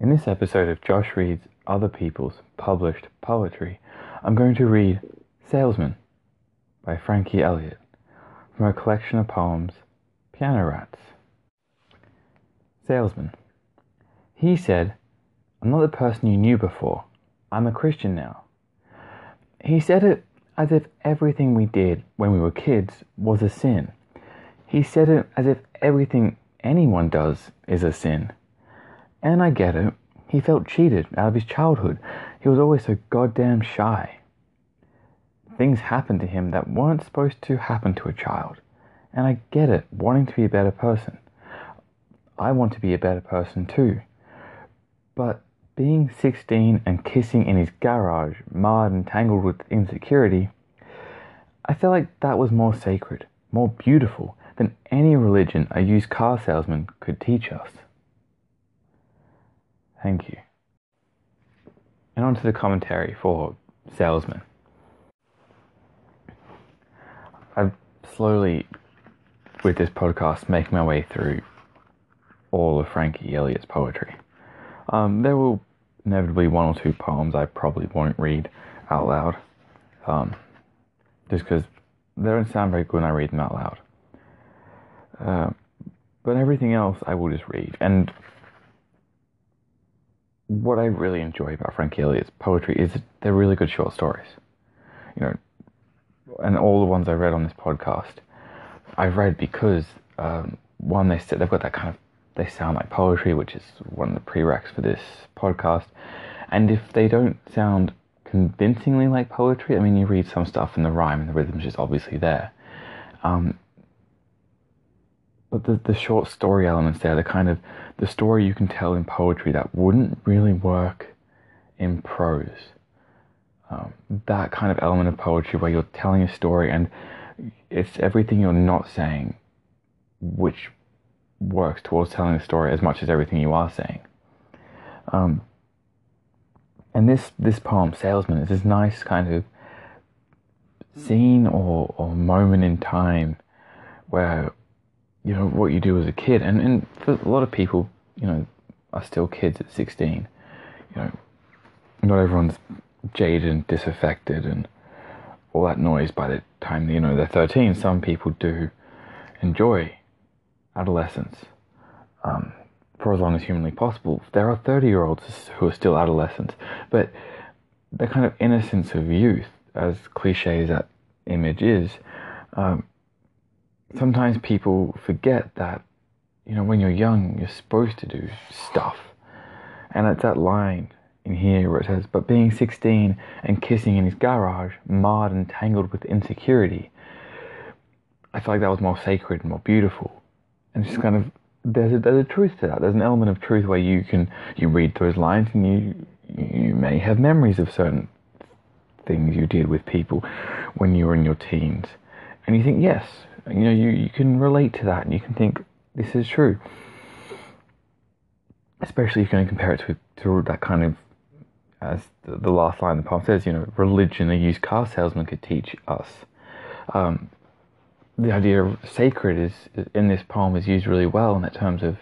In this episode of Josh Reads Other People's Published Poetry, I'm going to read Salesman by Frankie Elliott from a collection of poems, Piano Rats. Salesman. He said, I'm not the person you knew before. I'm a Christian now. He said it as if everything we did when we were kids was a sin. He said it as if everything anyone does is a sin. And I get it. He felt cheated out of his childhood. He was always so goddamn shy. Things happened to him that weren't supposed to happen to a child. And I get it, wanting to be a better person. I want to be a better person too. But being 16 and kissing in his garage, marred and tangled with insecurity, I felt like that was more sacred, more beautiful than any religion a used car salesman could teach us. Thank you. And on to the commentary for Salesman. I've slowly, with this podcast, making my way through all of Frankie Elliott's poetry. Um, there will inevitably one or two poems I probably won't read out loud, um, just because they don't sound very good when I read them out loud. Uh, but everything else I will just read. And what I really enjoy about Frankie Elliott's poetry is they're really good short stories. You know, and all the ones I read on this podcast, I've read because um, one they they've got that kind of they sound like poetry, which is one of the prereqs for this podcast. And if they don't sound convincingly like poetry, I mean, you read some stuff and the rhyme and the rhythm's just obviously there. Um, but the, the short story elements there, the kind of the story you can tell in poetry that wouldn't really work in prose. Um, that kind of element of poetry where you're telling a story and it's everything you're not saying, which works towards telling the story as much as everything you are saying. Um, and this this poem, Salesman, is this nice kind of scene or, or moment in time where you know what you do as a kid, and and for a lot of people, you know, are still kids at sixteen. You know, not everyone's jaded and disaffected and all that noise by the time you know they're thirteen. Some people do enjoy adolescence um, for as long as humanly possible. There are 30 year olds who are still adolescents, but the kind of innocence of youth, as cliche as that image is, um, sometimes people forget that, you know, when you're young, you're supposed to do stuff. And it's that line in here where it says, but being 16 and kissing in his garage, marred and tangled with insecurity, I feel like that was more sacred and more beautiful. And just kind of, there's a, there's a truth to that. There's an element of truth where you can, you read those lines and you, you may have memories of certain things you did with people when you were in your teens. And you think, yes, you know, you, you can relate to that and you can think, this is true. Especially if you're going to compare it to, to that kind of, as the, the last line the poem says, you know, religion a used car salesman could teach us. Um, the idea of sacred is in this poem is used really well in terms of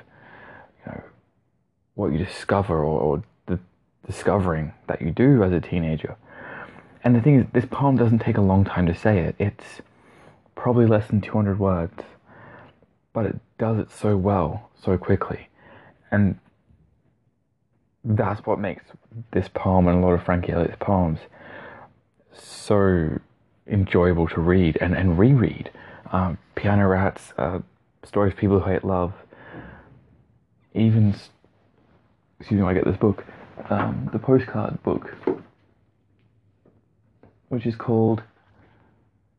you know what you discover or, or, the discovering that you do as a teenager. And the thing is, this poem doesn't take a long time to say it. It's probably less than 200 words, but it does it so well, so quickly. And that's what makes this poem and a lot of Frankie Elliott's poems so enjoyable to read and, and reread. Um, Piano Rats, uh, Stories of People Who Hate Love, even, excuse me, I get this book, um, the postcard book, which is called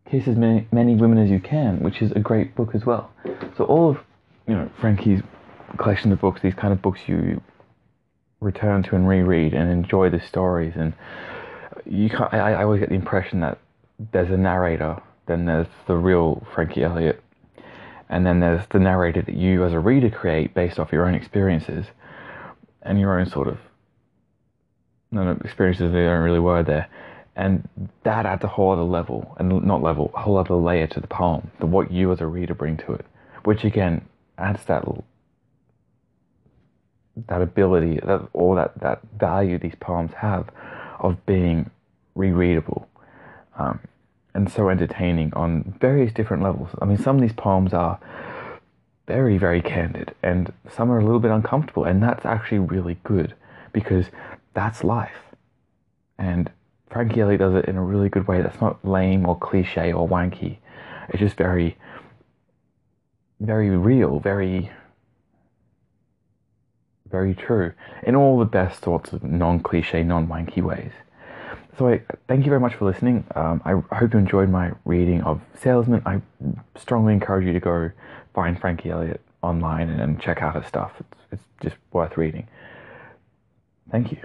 Kiss as many, many women as you can, which is a great book as well. So all of you know Frankie's collection of books, these kind of books you return to and reread and enjoy the stories, and you can't, I, I always get the impression that there's a narrator, then there's the real Frankie Elliott, and then there's the narrator that you as a reader create based off your own experiences and your own sort of no, no experiences that don't really were there and that adds a whole other level and not level a whole other layer to the poem the what you as a reader bring to it which again adds that that ability, that or that that value these poems have of being rereadable um, and so entertaining on various different levels. I mean, some of these poems are very, very candid, and some are a little bit uncomfortable, and that's actually really good because that's life. And Frankie Elliott does it in a really good way that's not lame or cliche or wanky. It's just very, very real, very, very true in all the best sorts of non cliche, non wanky ways. So I thank you very much for listening. Um, I hope you enjoyed my reading of Salesman. I strongly encourage you to go find Frankie Elliott online and, and check out his stuff. It's, it's just worth reading. Thank you.